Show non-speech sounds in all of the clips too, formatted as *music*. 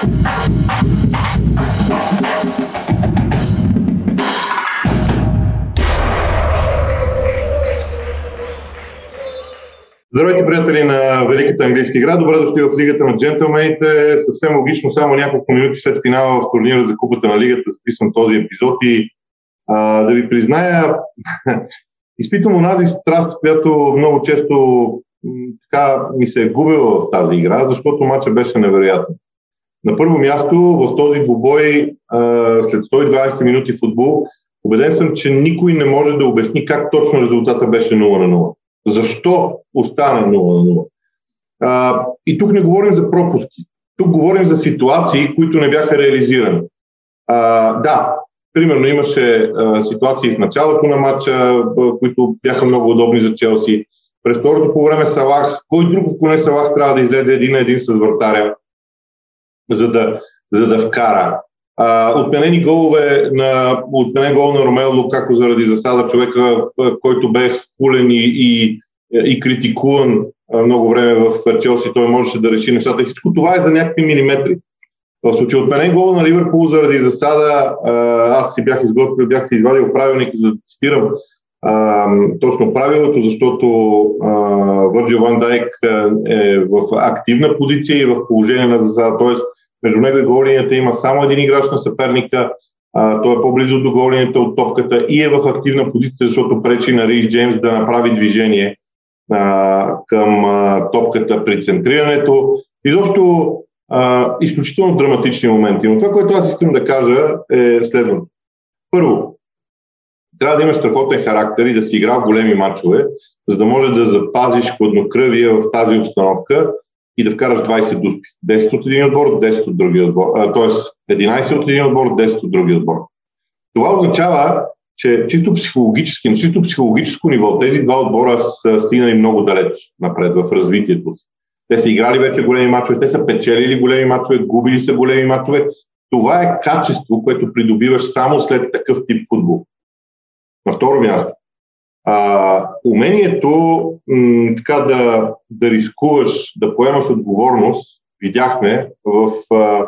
Здравейте, приятели на Великата английска игра. Добре дошли в Лигата на джентълмените. Съвсем логично, само няколко минути след финала в турнира за Купата на Лигата записвам този епизод и а, да ви призная, *laughs* изпитвам онази страст, която много често така ми се е губила в тази игра, защото матча беше невероятен. На първо място в този двубой след 120 минути футбол, убеден съм, че никой не може да обясни как точно резултата беше 0 на 0. Защо остана 0 на 0? А, и тук не говорим за пропуски. Тук говорим за ситуации, които не бяха реализирани. А, да, примерно имаше а, ситуации в началото на матча, които бяха много удобни за Челси. През второто по време Салах, кой друг, ако Салах, трябва да излезе един на един с вратаря, за да, за да вкара. А, отменени голове на, отменен гол на Ромео Лукако заради засада човека, който бе хулен и, и, и критикуван много време в Челси, той можеше да реши нещата. И всичко това е за някакви милиметри. В случай отменен гол на Ливърпул заради засада, аз си бях изготвил, бях си извадил правилник, за да цитирам а, точно правилото, защото Върджил Ван Дайк е в активна позиция и в положение на засада. Тоест, между него и голинията има само един играч на съперника, а, той е по-близо до голинията от топката и е в активна позиция, защото пречи на Рейс Джеймс да направи движение а, към а, топката при центрирането. Изобщо а, изключително драматични моменти. Но това, което аз искам да кажа е следното. Първо, трябва да имаш страхотен характер и да си играл големи матчове, за да може да запазиш хладнокръвие в тази обстановка и да вкараш 20 дуспи. 10 от един отбор, 10 от другия отбор. Тоест 11 от един отбор, 10 от другия отбор. Това означава, че чисто психологически, на чисто психологическо ниво тези два отбора са стигнали много далеч напред в развитието си. Те са играли вече големи мачове, те са печелили големи мачове, губили са големи мачове. Това е качество, което придобиваш само след такъв тип футбол. На второ място, а, умението м, така да, да рискуваш, да поемаш отговорност, видяхме в, а,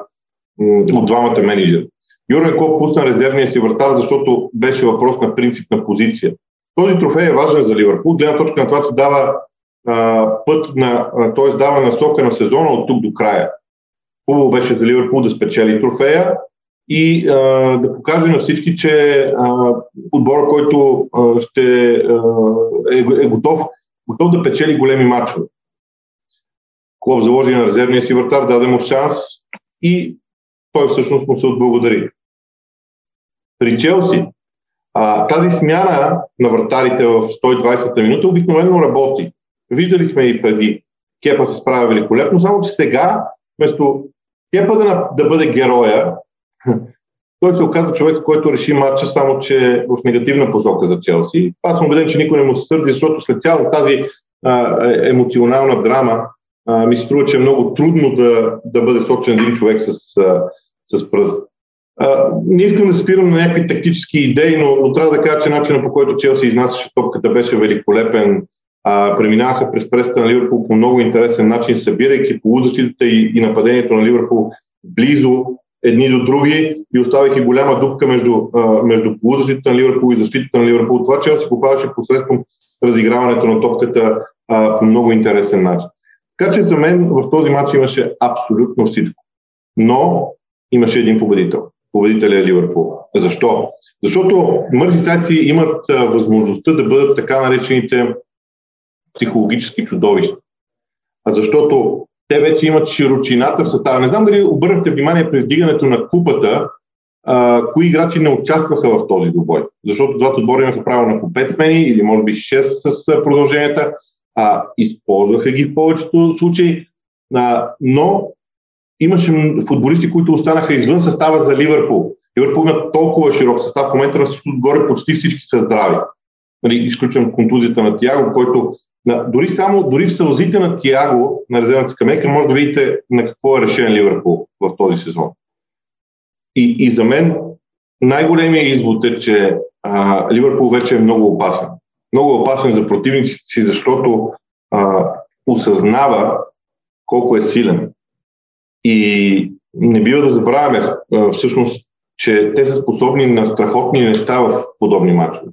м, от двамата менеджери. Юрен Клоп пусна резервния си вратар, защото беше въпрос на принципна позиция. Този трофей е важен за Ливърпул, гледна точка на това, че дава а, път на, т.е. дава насока на сезона от тук до края. Хубаво беше за Ливърпул да спечели трофея, и а, да покаже на всички, че отбора, който а, ще а, е, е готов, готов да печели големи матчове. Клуб заложи на резервния си вратар, даде му шанс и той всъщност му се отблагодари. При Челси а, тази смяна на вратарите в 120-та минута обикновено работи. Виждали сме и преди. Кепа се справя великолепно, само че сега, вместо Кепа да, да бъде героя, *laughs* той се оказа човек, който реши матча, само че в негативна посока за Челси. Аз съм убеден, че никой не му се сърди, защото след цялата тази а, емоционална драма а, ми се струва, че е много трудно да, да бъде сочен един човек с, а, с пръст. А, не искам да спирам на някакви тактически идеи, но, но трябва да кажа, че начинът по който Челси изнасяше топката беше великолепен. А, преминаваха през преста на Ливърпул по много интересен начин, събирайки полузащитата и, и нападението на Ливърпул близо едни до други и оставяйки голяма дупка между, между полузащитата на Ливърпул и защитата на Ливърпул. Това че се попадаше посредством разиграването на топката а, по много интересен начин. Така че за мен в този матч имаше абсолютно всичко. Но имаше един победител. Победителя е Ливърпул. Защо? Защото мързицаци имат а, възможността да бъдат така наречените психологически чудовища. А защото те вече имат широчината в състава. Не знам дали обърнахте внимание при вдигането на купата, а, кои играчи не участваха в този добой. Защото двата отбора имаха право на по 5 смени или може би 6 с продълженията. А, използваха ги в повечето случаи. А, но имаше футболисти, които останаха извън състава за Ливърпул. Ливърпул има толкова широк състав, в момента на всичко отгоре почти всички са здрави. Нали, изключвам контузията на Тиаго, който на, дори само дори в сълзите на Тиаго на резервната скамейка може да видите на какво е решен Ливърпул в този сезон. И, и за мен най-големият извод е, че а, Ливърпул вече е много опасен. Много опасен за противниците си, защото а, осъзнава колко е силен. И не бива да забравяме всъщност, че те са способни на страхотни неща в подобни матчове.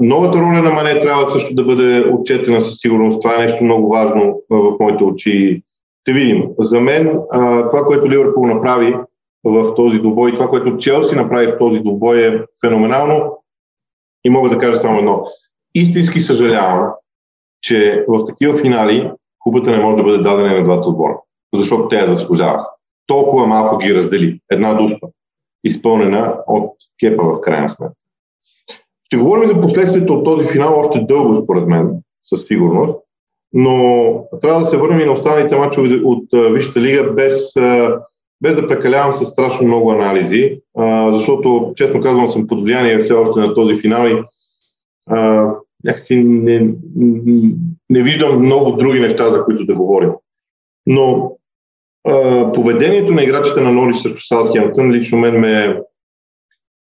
Новата роля на Мане трябва също да бъде отчетена със сигурност. Това е нещо много важно в моите очи. Ще видим. За мен това, което Ливърпул направи в този добой, това, което Челси направи в този добой е феноменално. И мога да кажа само едно. Истински съжалявам, че в такива финали купата не може да бъде дадена на двата отбора, защото те я заслужаваха. Толкова малко ги раздели. Една дуспа, изпълнена от кепа в крайна сметка. Ще говорим за последствието от този финал още дълго, според мен, със сигурност, но трябва да се върнем и на останалите мачове от Висшата лига без, без да прекалявам с страшно много анализи, защото, честно казвам, съм под влияние все още на този финал и някакси не, не виждам много други неща, за които да говорим. Но поведението на играчите на Норис срещу Саутхемптън лично мен ме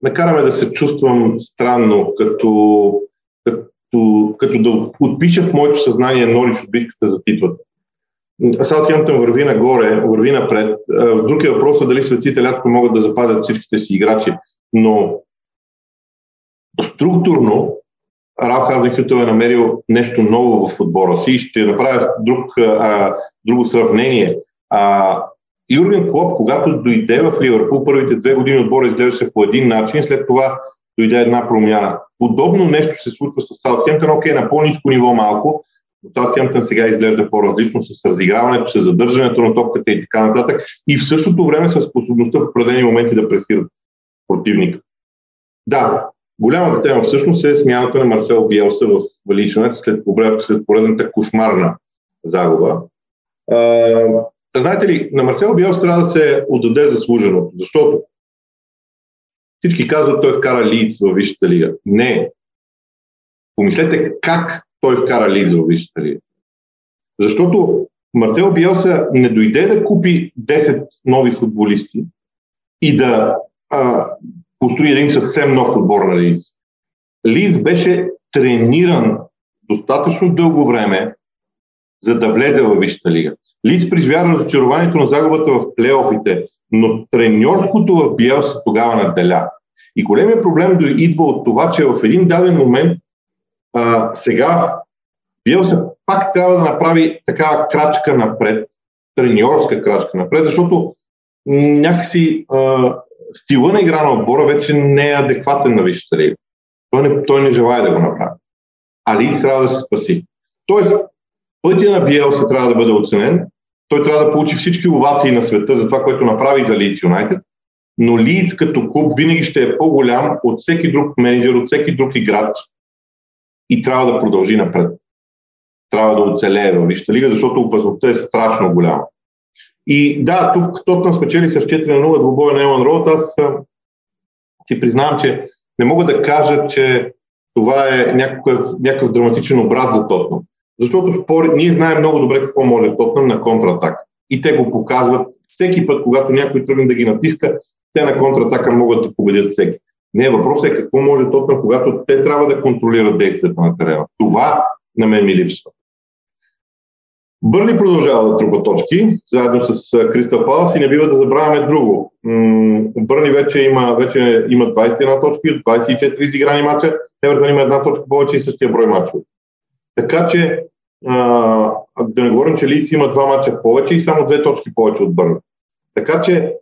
накараме да се чувствам странно, като, като, като да отпиша в моето съзнание Норич от битката за титлата. Саутхемптън върви нагоре, върви напред. Друг е дали светите лятко могат да запазят всичките си играчи, но структурно Ралф Хазенхютел е намерил нещо ново в отбора си. Ще направя друг, а, друго сравнение. А, Юрген Клоп, когато дойде в Ливърпул, първите две години отбора изглеждаше по един начин, след това дойде една промяна. Подобно нещо се случва с Саутхемптън, окей, на по-низко ниво малко, но Саутхемптън сега изглежда по-различно с разиграването, с задържането на топката и така нататък и в същото време с способността в определени моменти да пресират противника. Да, Голямата тема всъщност е смяната на Марсел Биелса в Валичанец след, след поредната кошмарна загуба. Знаете ли, на Марсел Биелс трябва да се отдаде заслуженото, защото всички казват, той вкара Лиц в Висшата лига. Не. Помислете как той вкара Лиц в Висшата лига. Защото Марсел Биелса не дойде да купи 10 нови футболисти и да а, построи един съвсем нов отбор на Лиц. Лиц беше трениран достатъчно дълго време, за да влезе в Висшата лига. Лиц преживя разочарованието на загубата в плейофите, но треньорското в Биелса тогава наделя. И големият проблем идва от това, че в един даден момент а, сега Биелса пак трябва да направи такава крачка напред, треньорска крачка напред, защото някакси а, стила на игра на отбора вече не е адекватен на Висшата лига. Той не, той не желая да го направи. А Лидс трябва да се спаси. Тоест, пътя на Биелса трябва да бъде оценен. Той трябва да получи всички овации на света за това, което направи за Лидс Юнайтед. Но Лидс като клуб винаги ще е по-голям от всеки друг менеджер, от всеки друг играч и трябва да продължи напред. Трябва да оцелее във Висшата лига, защото опасността е страшно голяма. И да, тук Тотнам спечели с 4 на 0 двубоя на Елан Роуд. Аз ти признавам, че не мога да кажа, че това е някакъв, някакъв драматичен обрат за Тотнам. Защото спор, ние знаем много добре какво може Тотнам на контратак. И те го показват всеки път, когато някой тръгне да ги натиска, те на контратака могат да победят всеки. Не, въпросът е какво може Тотнам, когато те трябва да контролират действията на терена. Това на мен ми липсва. Бърли продължава да трупа точки, заедно с Кристал Палас и не бива да забравяме друго. Бърни вече има, вече има 21 точки от 24 изиграни мача, Евертън има една точка повече и същия брой мачове. Така че а, да не говорим, че Лиц има два мача повече и само две точки повече от Бърни. Така че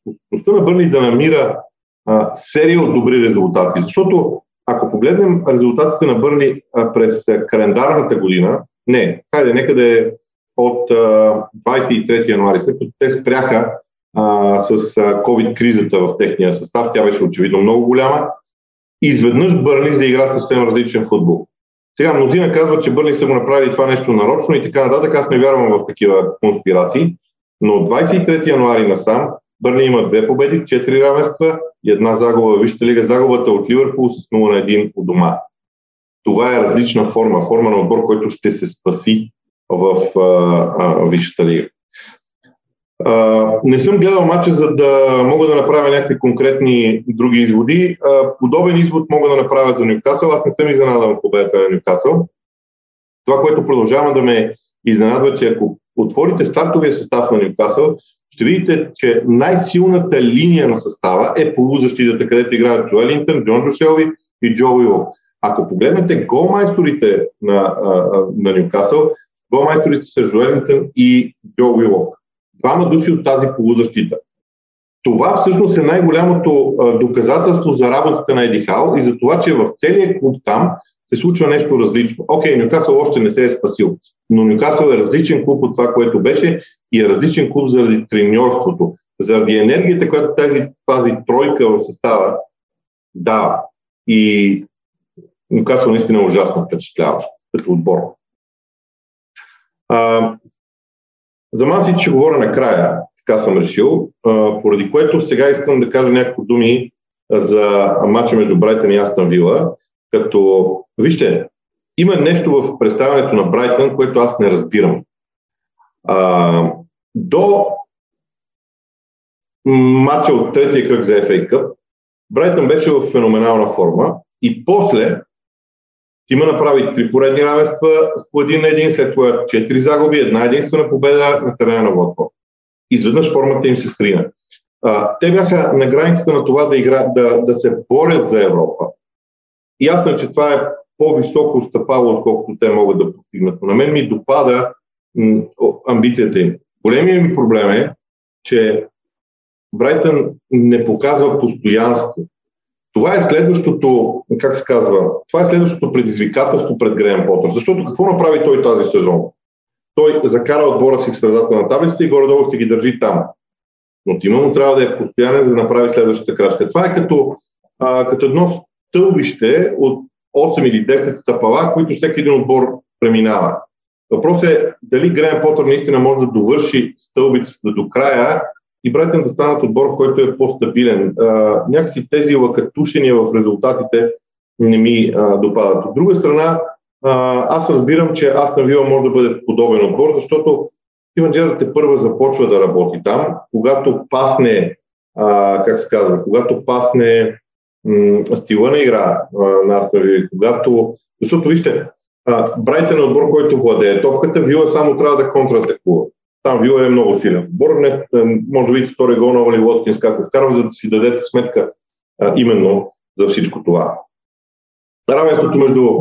способността на Бърни да намира а, серия от добри резултати, защото ако погледнем резултатите на Бърни а, през календарната година, не, хайде, е от а, 23 януари, след като те спряха а, с COVID-кризата в техния състав, тя беше очевидно много голяма, изведнъж Бърни заигра съвсем различен футбол. Сега мнозина казват, че Бърни са го направили това нещо нарочно и така нататък. Аз не вярвам в такива конспирации, но от 23 януари насам Бърни има две победи, четири равенства и една загуба в Висшата лига. Загубата от Ливърпул с 0 на 1 у дома това е различна форма, форма на отбор, който ще се спаси в Висшата лига. Не съм гледал матча, за да мога да направя някакви конкретни други изводи. Uh, подобен извод мога да направя за Нюкасъл. Аз не съм изненадан от победата на Нюкасъл. Това, което продължавам да ме изненадва, че ако отворите стартовия състав на Нюкасъл, ще видите, че най-силната линия на състава е полузащитата, където играят Джо Елинтън, Джон Джошелви и Джо Уилок. Ако погледнете голмайсторите на, на Ньюкасъл, голмайсторите са Джо Елинтън и Джо Уилок. Двама души от тази полузащита. Това всъщност е най-голямото доказателство за работата на Еди Хал и за това, че в целия клуб там се случва нещо различно. Окей, Нюкасъл още не се е спасил, но Нюкасъл е различен клуб от това, което беше и е различен клуб заради треньорството, заради енергията, която тази, тази тройка в състава дава. И Нюкасъл наистина е ужасно впечатляващ като отбор. А, за Ман ще говоря накрая, така съм решил, поради което сега искам да кажа няколко думи за матча между Брайтън и Астан Вила, като, вижте, има нещо в представянето на Брайтън, което аз не разбирам. А, до матча от третия кръг за FA Cup, Брайтън беше в феноменална форма и после Тима направи три поредни равенства по един на един, след това четири загуби, една единствена победа на терена на Лотфорд. Изведнъж формата им се срина. А, те бяха на границата на това да, игра, да, да се борят за Европа. Ясно е, че това е по-високо стъпало, отколкото те могат да постигнат. На мен ми допада м- амбицията им. Големият ми проблем е, че Брайтън не показва постоянство. Това е следващото, как се казва, това е следващото предизвикателство пред Греем Потър. Защото какво направи той тази сезон? Той закара отбора си в средата на таблицата и горе-долу ще ги държи там. Но тима му трябва да е постоянен, за да направи следващата крачка. Това е като, а, като едно стълбище от 8 или 10 стъпала, които всеки един отбор преминава. Въпросът е дали Греем Потър наистина може да довърши стълбицата до края и Брайтън да станат отбор, който е по-стабилен. Някакси тези лакатушения в резултатите не ми а, допадат. От друга страна, а, аз разбирам, че Астън Вила може да бъде подобен отбор, защото Стивен Джерард е първа започва да работи там, когато пасне, а, как се казва, когато пасне м- стила на игра а, на Астън Вила, когато, защото вижте, Брайтън е отбор, който владее топката, Вила само трябва да контратакува. Там Вила е много силен отбор. Не, е, може да видите втори гол на Оли Лоткинс как вкарва, за да си дадете сметка а, именно за всичко това. Равенството между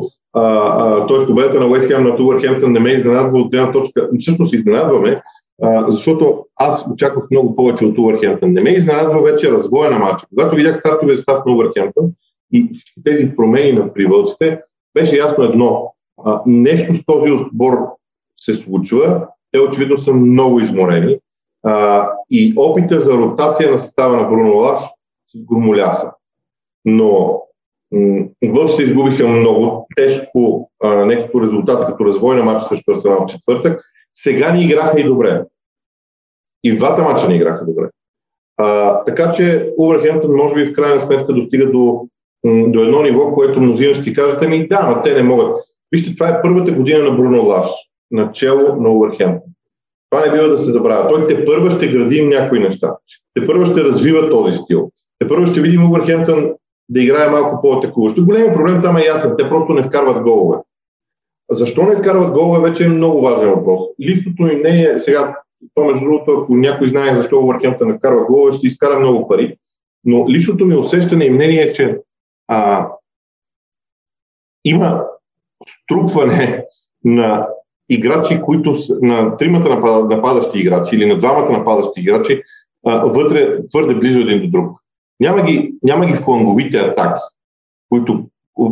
т.е. победата на Уест Хем на Увърхемптън не ме изненадва от една точка. Всъщност изненадваме, а, защото аз очаквах много повече от Увърхемптън. Не ме изненадва вече развоя на матча. Когато видях стартовия състав на Увърхемптън и тези промени на привълците, беше ясно едно. А, нещо с този отбор се случва те очевидно са много изморени. А, и опита за ротация на състава на Бруно Лаш с громоляса. Но Вълците изгубиха много тежко а, не като резултат, като развой на матча срещу Арсенал в четвъртък. Сега ни играха и добре. И в двата матча ни играха добре. А, така че Увърхемптън може би в крайна сметка достига до, до едно ниво, което мнозина ще кажете ми, да, но те не могат. Вижте, това е първата година на Бруно Лаш начало на Увърхемптън. Това не бива да се забравя. Той те първа ще гради някои неща. Те първа ще развива този стил. Те първа ще видим Увърхемптън да играе малко по-атакуващо. Големият проблем там е ясен. Те просто не вкарват голове. Защо не вкарват голове, вече е много важен въпрос. Личното ми не е сега, то между другото, ако някой знае защо Увърхемптън не вкарва голове, ще изкара много пари. Но личното ми усещане и мнение е, че а, има струпване на играчи, които на тримата нападащи играчи или на двамата нападащи играчи а, вътре твърде близо един до друг. Няма ги, няма ги фланговите атаки, които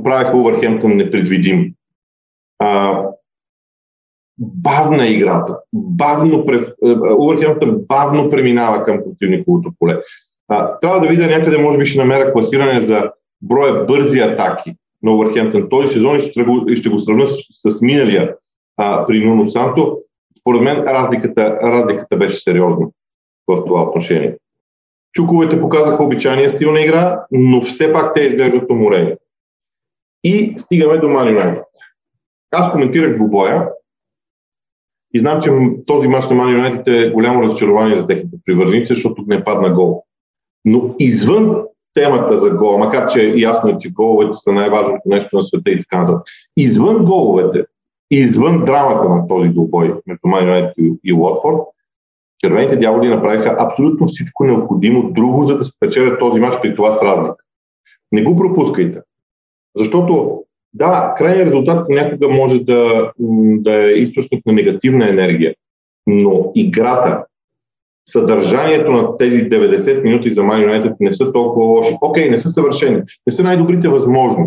правиха Увърхемптън непредвидим. А, бавна играта. Бавно, Увърхемптън бавно преминава към противниковото поле. А, трябва да видя някъде, може би ще намеря класиране за броя бързи атаки на Увърхемптън този сезон и ще, ще го сравня с, с миналия а, при Нуно Санто, според мен разликата, разликата беше сериозна в това отношение. Чуковете показаха обичайния стил на игра, но все пак те изглеждат уморени. И стигаме до Мани Юнайтед. Аз коментирах двубоя и знам, че този мач на Мани Юнайтед е голямо разочарование за техните привърженици, защото не падна гол. Но извън темата за гол, макар че ясно е, че головете са най-важното нещо на света и така нататък. Извън головете, извън драмата на този двубой между Ман и, Уотфорд, червените дяволи направиха абсолютно всичко необходимо друго, за да спечелят този матч при това с разлика. Не го пропускайте. Защото, да, крайният резултат понякога може да, да е източник на негативна енергия, но играта, съдържанието на тези 90 минути за Man United не са толкова лоши. Окей, не са съвършени, не са най-добрите възможни,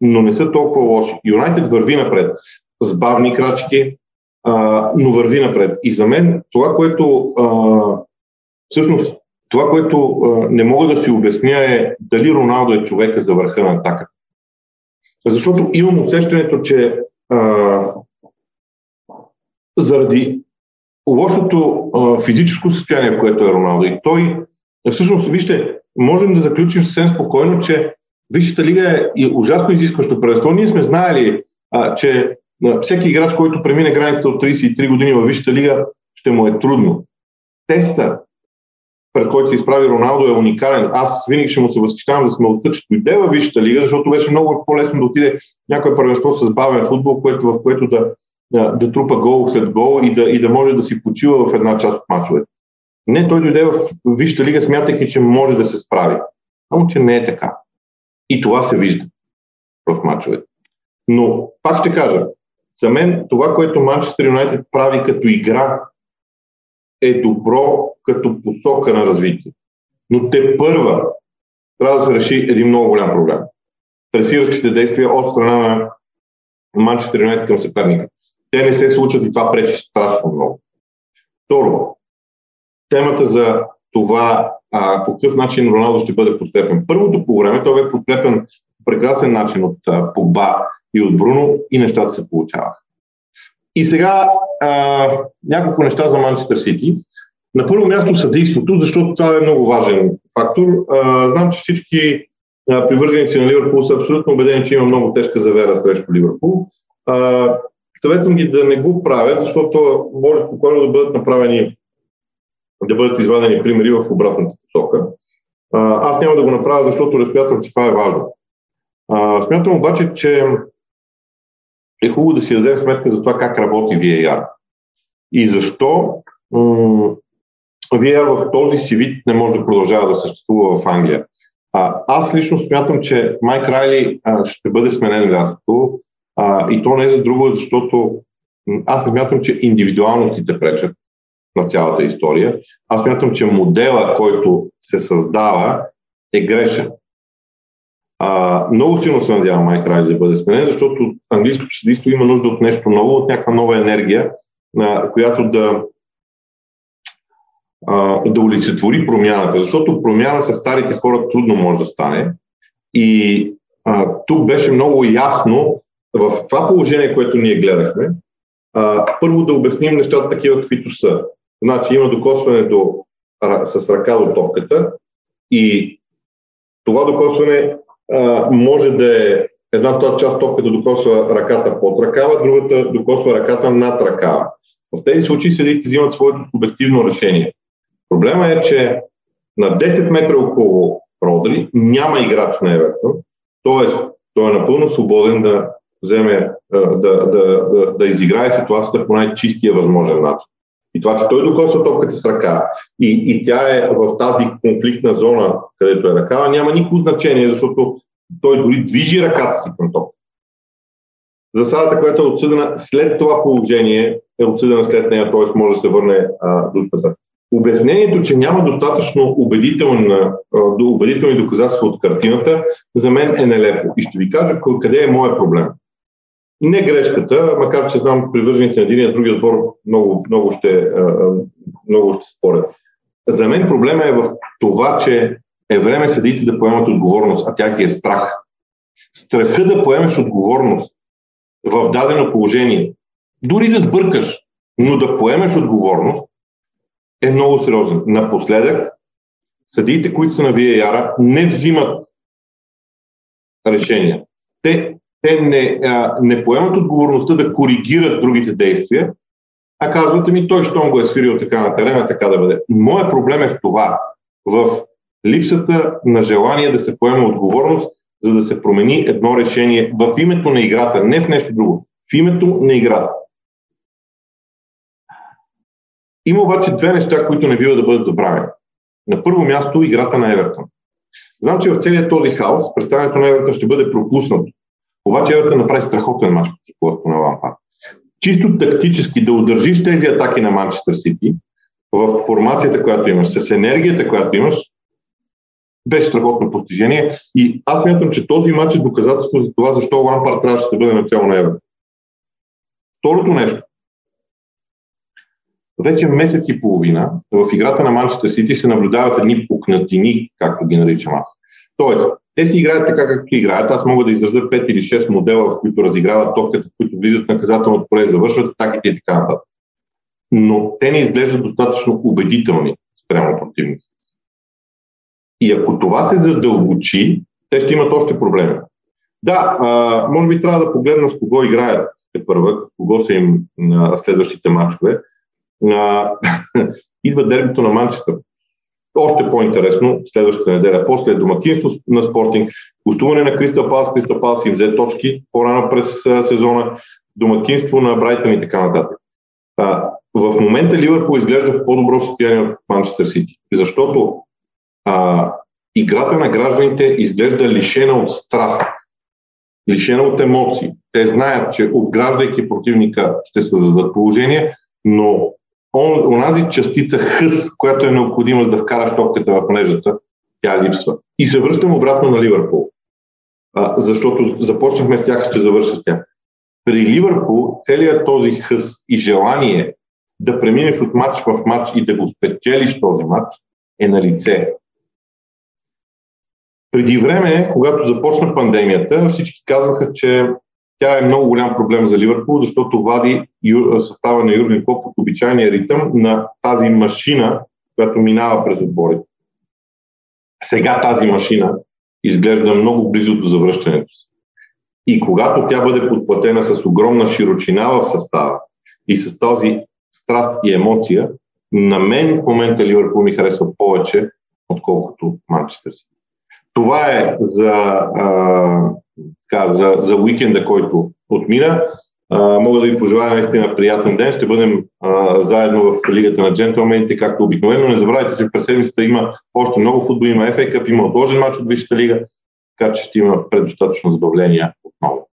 но не са толкова лоши. Юнайтед върви напред с бавни крачки, а, но върви напред. И за мен това, което а, всъщност това, което а, не мога да си обясня е дали Роналдо е човека за върха на атака. Защото имам усещането, че а, заради лошото а, физическо състояние, което е Роналдо, и той, всъщност, вижте, можем да заключим съвсем спокойно, че Висшата лига е ужасно изискващо първенство. Ние сме знаели, а, че всеки играч, който премине границата от 33 години във Висшата лига, ще му е трудно. Теста, пред който се изправи Роналдо, е уникален. Аз винаги ще му се възхищавам за смелостта, че дойде във Висшата лига, защото беше много по-лесно да отиде някое първенство с бавен футбол, което, в което да, да, да трупа гол след гол и да, и да може да си почива в една част от мачовете. Не, той дойде в Висшата лига, смятайки, че може да се справи. Само, че не е така. И това се вижда в мачовете. Но, пак ще кажа, за мен това, което Манчестър Юнайтед прави като игра, е добро като посока на развитие. Но те първа трябва да се реши един много голям проблем. Тресиращите действия от страна на Манчестър Юнайтед към съперника. Те не се случват и това пречи страшно много. Второ, темата за това а, по какъв начин Роналдо ще бъде подкрепен. Първото по време той бе подкрепен по прекрасен начин от а, Погба и от Бруно и нещата се получаваха. И сега а, няколко неща за Манчестър Сити. На първо място съдейството, защото това е много важен фактор. А, знам, че всички а, привърженици на Ливърпул са абсолютно убедени, че има много тежка завера срещу Ливърпул. Съветвам ги да не го правят, защото може спокойно да бъдат направени да бъдат извадени примери в обратната посока. Аз няма да го направя, защото разпятвам, че това е важно. А, смятам обаче, че е хубаво да си дадем сметка за това как работи VAR. И защо м- VAR в този си вид не може да продължава да съществува в Англия. А, аз лично смятам, че Майк Райли а, ще бъде сменен лятото и то не е за друго, защото аз не смятам, че индивидуалностите пречат на цялата история. Аз смятам, че модела, който се създава, е грешен. А, много силно се надявам Майк Райли да бъде сменен, защото английското съдийство има нужда от нещо ново, от някаква нова енергия, а, която да, а, да олицетвори промяната. Защото промяна с старите хора трудно може да стане. И а, тук беше много ясно в това положение, което ние гледахме, а, първо да обясним нещата такива, каквито са. Значи има докосване до, с ръка до топката и това докосване а, може да е една част топката докосва ръката под ръкава, другата докосва ръката над ръкава. В тези случаи съдите взимат своето субективно решение. Проблема е, че на 10 метра около Родри няма играч на Евертон, т.е. той е напълно свободен да вземе, да, да, да, да изиграе ситуацията по най-чистия възможен начин. И това, че той докосва топката с ръка и, и тя е в тази конфликтна зона, където е ръка, няма никакво значение, защото той дори движи ръката си към топката. Засадата, която е отсъдена след това положение, е отсъдена след нея, т.е. може да се върне а, душката. Обяснението, че няма достатъчно убедителни доказателства от картината, за мен е нелепо. И ще ви кажа къде е моят проблем не грешката, макар че знам привържените на един и другия отбор много, много, ще, много ще спорят. За мен проблема е в това, че е време съдите да поемат отговорност, а тя ги е страх. Страха да поемеш отговорност в дадено положение, дори да сбъркаш, но да поемеш отговорност, е много сериозен. Напоследък, съдиите, които са на VAR, не взимат решения. Те те не, а, не поемат отговорността да коригират другите действия, а казват ми, той щом го е свирил така на терена, така да бъде. Моя проблем е в това, в липсата на желание да се поема отговорност, за да се промени едно решение в името на играта, не в нещо друго, в името на играта. Има обаче две неща, които не бива да бъдат забравени. На първо място играта на Евертон. Знам, че в целият този хаос представянето на Евертон ще бъде пропуснато. Обаче Евертон направи страхотен матч против на Лампард. Чисто тактически да удържиш тези атаки на Манчестър Сити в формацията, която имаш, с енергията, която имаш, беше страхотно постижение. И аз мятам, че този матч е доказателство за това, защо Лампард трябваше да бъде на цяло на Евертон. Второто нещо. Вече месец и половина в играта на Манчестър Сити се наблюдават едни пукнатини, както ги наричам аз. Тоест, те си играят така, както играят. Аз мога да изразя 5 или 6 модела, в които разиграват топката, в които влизат в наказателното поле, завършват атаките и така нататък. Но те не изглеждат достатъчно убедителни спрямо противниците. И ако това се задълбочи, те ще имат още проблеми. Да, а, може би трябва да погледнем с кого играят те първа, кого са им на следващите матчове. А, *laughs* идва дербито на Манчестър. Още по-интересно, следващата неделя, после домакинство на Спортинг, гостуване на Кристал Палас, Кристал Палас им взе точки по-рано през сезона, домакинство на Брайтън и така нататък. А, в момента Ливърпул изглежда в по-добро състояние от Манчестър Сити, защото а, играта на гражданите изглежда лишена от страст, лишена от емоции. Те знаят, че обграждайки противника ще се дадат положение, но он, онази частица хъс, която е необходима за да вкараш топката в мрежата, тя липсва. И се връщам обратно на Ливърпул, а, защото започнахме с тях, ще завърша с тях. При Ливърпул целият този хъс и желание да преминеш от матч в матч и да го спечелиш този матч е на лице. Преди време, когато започна пандемията, всички казваха, че тя е много голям проблем за Ливърпул, защото вади състава на Юрген Клоп от обичайния ритъм на тази машина, която минава през отборите. Сега тази машина изглежда много близо до завръщането си. И когато тя бъде подплатена с огромна широчина в състава и с този страст и емоция, на мен в момента Ливърпул ми харесва повече, отколкото Манчестър си. Това е за, а, за, за уикенда, който отмина. А, мога да ви пожелая наистина приятен ден. Ще бъдем а, заедно в Лигата на джентлмените, както обикновено. Не забравяйте, че през седмицата има още много футбол, има FA Cup, има отложен матч от Висшата лига, така че ще има предостатъчно забавления отново.